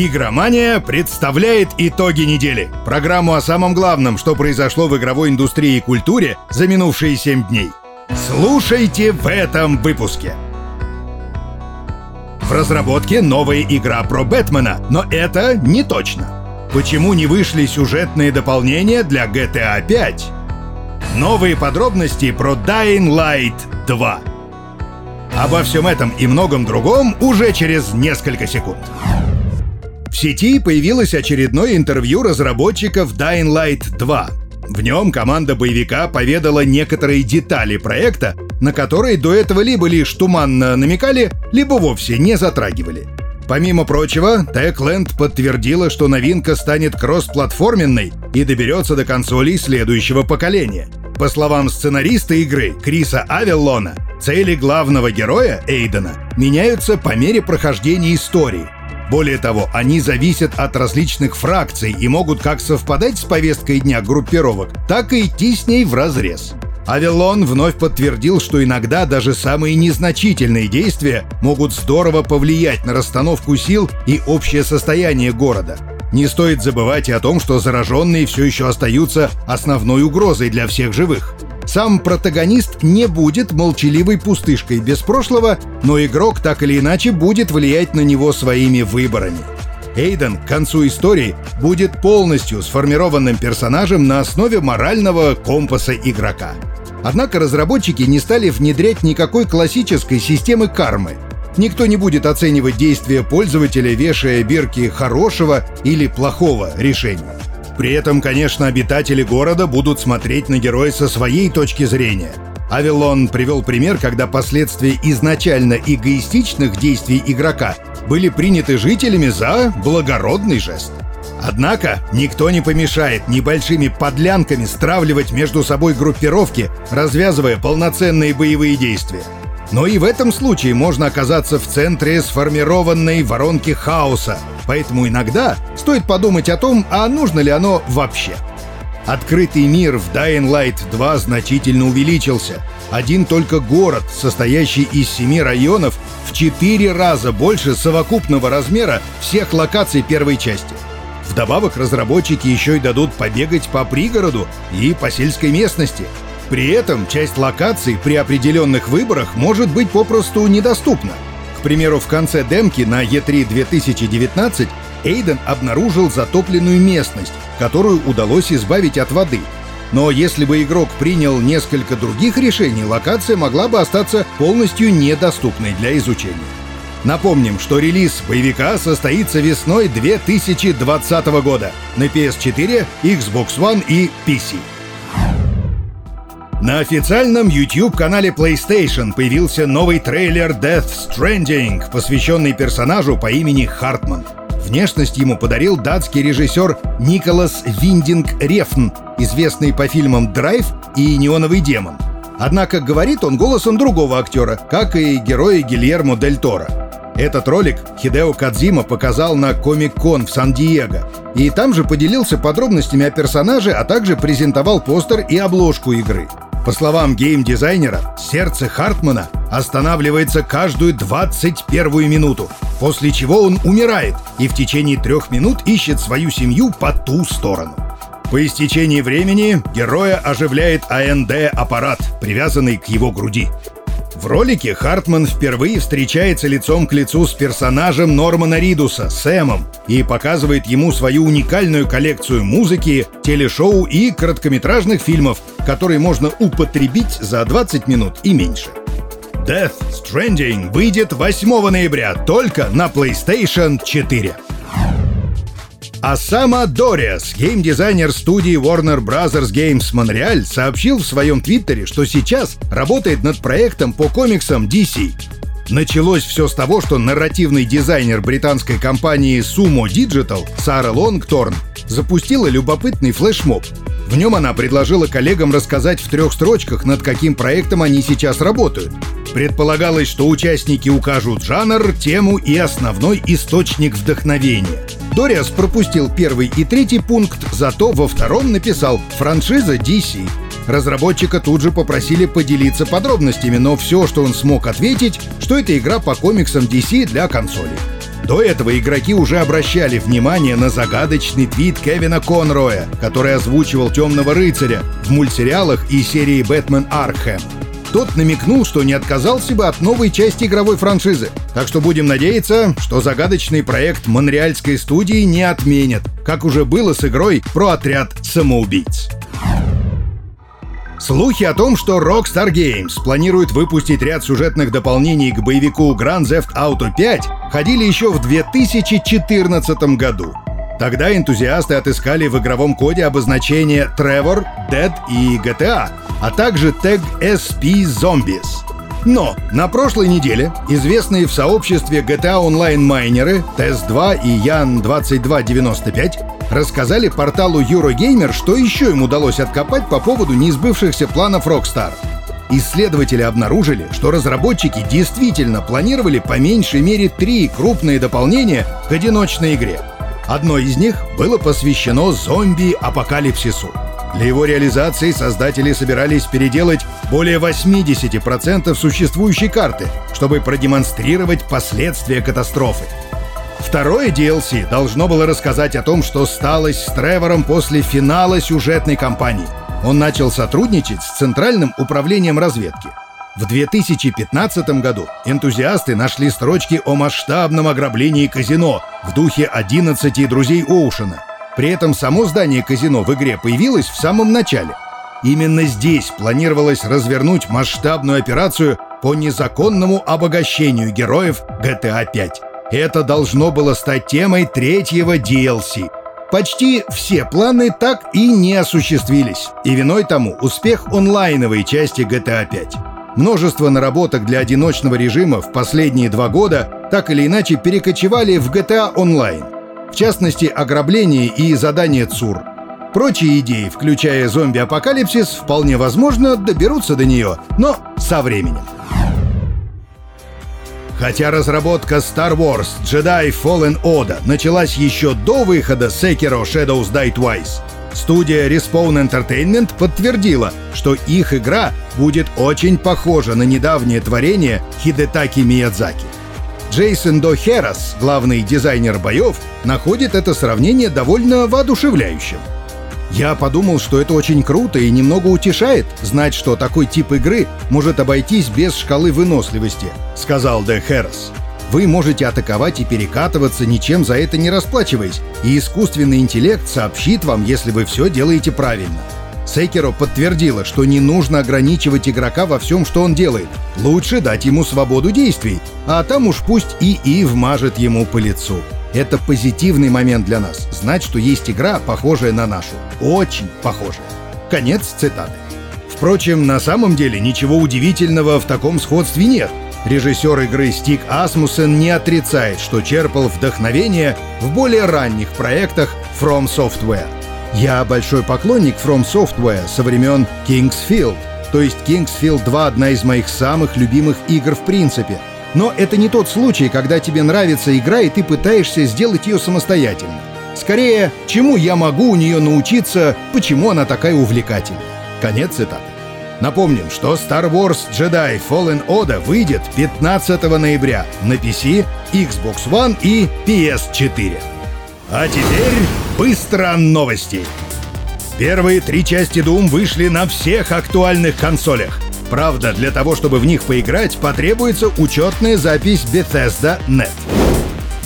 Игромания представляет итоги недели. Программу о самом главном, что произошло в игровой индустрии и культуре за минувшие 7 дней. Слушайте в этом выпуске. В разработке новая игра про Бэтмена, но это не точно. Почему не вышли сюжетные дополнения для GTA 5? Новые подробности про Dying Light 2. Обо всем этом и многом другом уже через несколько секунд. В сети появилось очередное интервью разработчиков Dying Light 2. В нем команда боевика поведала некоторые детали проекта, на которые до этого либо лишь туманно намекали, либо вовсе не затрагивали. Помимо прочего, Techland подтвердила, что новинка станет кроссплатформенной и доберется до консолей следующего поколения. По словам сценариста игры Криса Авеллона, цели главного героя Эйдена меняются по мере прохождения истории – более того, они зависят от различных фракций и могут как совпадать с повесткой дня группировок, так и идти с ней в разрез. Авелон вновь подтвердил, что иногда даже самые незначительные действия могут здорово повлиять на расстановку сил и общее состояние города. Не стоит забывать и о том, что зараженные все еще остаются основной угрозой для всех живых. Сам протагонист не будет молчаливой пустышкой без прошлого, но игрок так или иначе будет влиять на него своими выборами. Эйден к концу истории будет полностью сформированным персонажем на основе морального компаса игрока. Однако разработчики не стали внедрять никакой классической системы кармы. Никто не будет оценивать действия пользователя, вешая бирки хорошего или плохого решения. При этом, конечно, обитатели города будут смотреть на героя со своей точки зрения. Авилон привел пример, когда последствия изначально эгоистичных действий игрока были приняты жителями за благородный жест. Однако никто не помешает небольшими подлянками стравливать между собой группировки, развязывая полноценные боевые действия. Но и в этом случае можно оказаться в центре сформированной воронки хаоса, поэтому иногда стоит подумать о том, а нужно ли оно вообще. Открытый мир в Dying Light 2 значительно увеличился. Один только город, состоящий из семи районов, в четыре раза больше совокупного размера всех локаций первой части. Вдобавок разработчики еще и дадут побегать по пригороду и по сельской местности – при этом часть локаций при определенных выборах может быть попросту недоступна. К примеру, в конце демки на E3 2019 Эйден обнаружил затопленную местность, которую удалось избавить от воды. Но если бы игрок принял несколько других решений, локация могла бы остаться полностью недоступной для изучения. Напомним, что релиз боевика состоится весной 2020 года на PS4, Xbox One и PC. На официальном YouTube-канале PlayStation появился новый трейлер Death Stranding, посвященный персонажу по имени Хартман. Внешность ему подарил датский режиссер Николас Виндинг Рефн, известный по фильмам «Драйв» и «Неоновый демон». Однако говорит он голосом другого актера, как и героя Гильермо Дель Торо. Этот ролик Хидео Кадзима показал на Комик-кон в Сан-Диего. И там же поделился подробностями о персонаже, а также презентовал постер и обложку игры. По словам гейм-дизайнера, сердце Хартмана останавливается каждую 21 минуту, после чего он умирает и в течение трех минут ищет свою семью по ту сторону. По истечении времени героя оживляет АНД-аппарат, привязанный к его груди. В ролике Хартман впервые встречается лицом к лицу с персонажем Нормана Ридуса, Сэмом, и показывает ему свою уникальную коллекцию музыки, телешоу и короткометражных фильмов, которые можно употребить за 20 минут и меньше. Death Stranding выйдет 8 ноября только на PlayStation 4. Асама Дориас, геймдизайнер студии Warner Bros. Games Montreal, сообщил в своем твиттере, что сейчас работает над проектом по комиксам DC. Началось все с того, что нарративный дизайнер британской компании Sumo Digital Сара Лонгторн запустила любопытный флешмоб. В нем она предложила коллегам рассказать в трех строчках, над каким проектом они сейчас работают. Предполагалось, что участники укажут жанр, тему и основной источник вдохновения – Дориас пропустил первый и третий пункт, зато во втором написал «франшиза DC». Разработчика тут же попросили поделиться подробностями, но все, что он смог ответить, что это игра по комиксам DC для консоли. До этого игроки уже обращали внимание на загадочный твит Кевина Конроя, который озвучивал Темного рыцаря в мультсериалах и серии «Бэтмен Аркхэм». Тот намекнул, что не отказался бы от новой части игровой франшизы. Так что будем надеяться, что загадочный проект монреальской студии не отменят, как уже было с игрой про отряд самоубийц. Слухи о том, что Rockstar Games планирует выпустить ряд сюжетных дополнений к боевику Grand Theft Auto 5, ходили еще в 2014 году. Тогда энтузиасты отыскали в игровом коде обозначение Trevor, Dead и GTA, а также тег SP Zombies. Но на прошлой неделе известные в сообществе GTA Online майнеры TES2 и Ян2295 рассказали порталу Eurogamer, что еще им удалось откопать по поводу неизбывшихся планов Rockstar. Исследователи обнаружили, что разработчики действительно планировали по меньшей мере три крупные дополнения к одиночной игре. Одно из них было посвящено зомби-апокалипсису. Для его реализации создатели собирались переделать более 80% существующей карты, чтобы продемонстрировать последствия катастрофы. Второе DLC должно было рассказать о том, что сталось с Тревором после финала сюжетной кампании. Он начал сотрудничать с Центральным управлением разведки. В 2015 году энтузиасты нашли строчки о масштабном ограблении казино в духе 11 друзей Оушена. При этом само здание казино в игре появилось в самом начале. Именно здесь планировалось развернуть масштабную операцию по незаконному обогащению героев GTA 5. Это должно было стать темой третьего DLC. Почти все планы так и не осуществились, и виной тому успех онлайновой части GTA 5. Множество наработок для одиночного режима в последние два года так или иначе перекочевали в GTA Online. В частности, ограбление и задание ЦУР. Прочие идеи, включая зомби-апокалипсис, вполне возможно доберутся до нее, но со временем. Хотя разработка Star Wars Jedi Fallen Order началась еще до выхода Sekiro Shadows Die Twice, студия Respawn Entertainment подтвердила, что их игра будет очень похожа на недавнее творение Хидетаки Миядзаки. Джейсон До Херас, главный дизайнер боев, находит это сравнение довольно воодушевляющим – я подумал, что это очень круто и немного утешает знать, что такой тип игры может обойтись без шкалы выносливости, сказал Де Хэрос. Вы можете атаковать и перекатываться, ничем за это не расплачиваясь, и искусственный интеллект сообщит вам, если вы все делаете правильно. Секеро подтвердила, что не нужно ограничивать игрока во всем, что он делает. Лучше дать ему свободу действий, а там уж пусть ИИ вмажет ему по лицу. Это позитивный момент для нас, знать, что есть игра, похожая на нашу. Очень похожая. Конец цитаты. Впрочем, на самом деле ничего удивительного в таком сходстве нет. Режиссер игры Стик Асмусен не отрицает, что черпал вдохновение в более ранних проектах From Software. Я большой поклонник From Software со времен Kingsfield, то есть Kingsfield 2 одна из моих самых любимых игр в принципе — но это не тот случай, когда тебе нравится игра, и ты пытаешься сделать ее самостоятельно. Скорее, чему я могу у нее научиться, почему она такая увлекательная. Конец цитаты. Напомним, что Star Wars Jedi Fallen Order выйдет 15 ноября на PC, Xbox One и PS4. А теперь быстро новости. Первые три части Doom вышли на всех актуальных консолях. Правда, для того, чтобы в них поиграть, потребуется учетная запись Bethesda.net.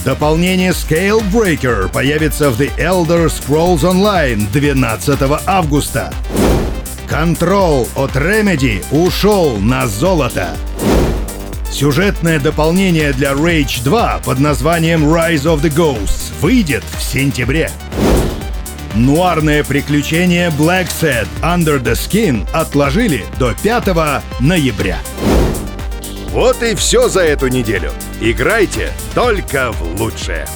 Дополнение Scale Breaker появится в The Elder Scrolls Online 12 августа. Control от Remedy ушел на золото. Сюжетное дополнение для Rage 2 под названием Rise of the Ghosts выйдет в сентябре. Нуарное приключение Black Set Under the Skin отложили до 5 ноября. Вот и все за эту неделю. Играйте только в лучшее.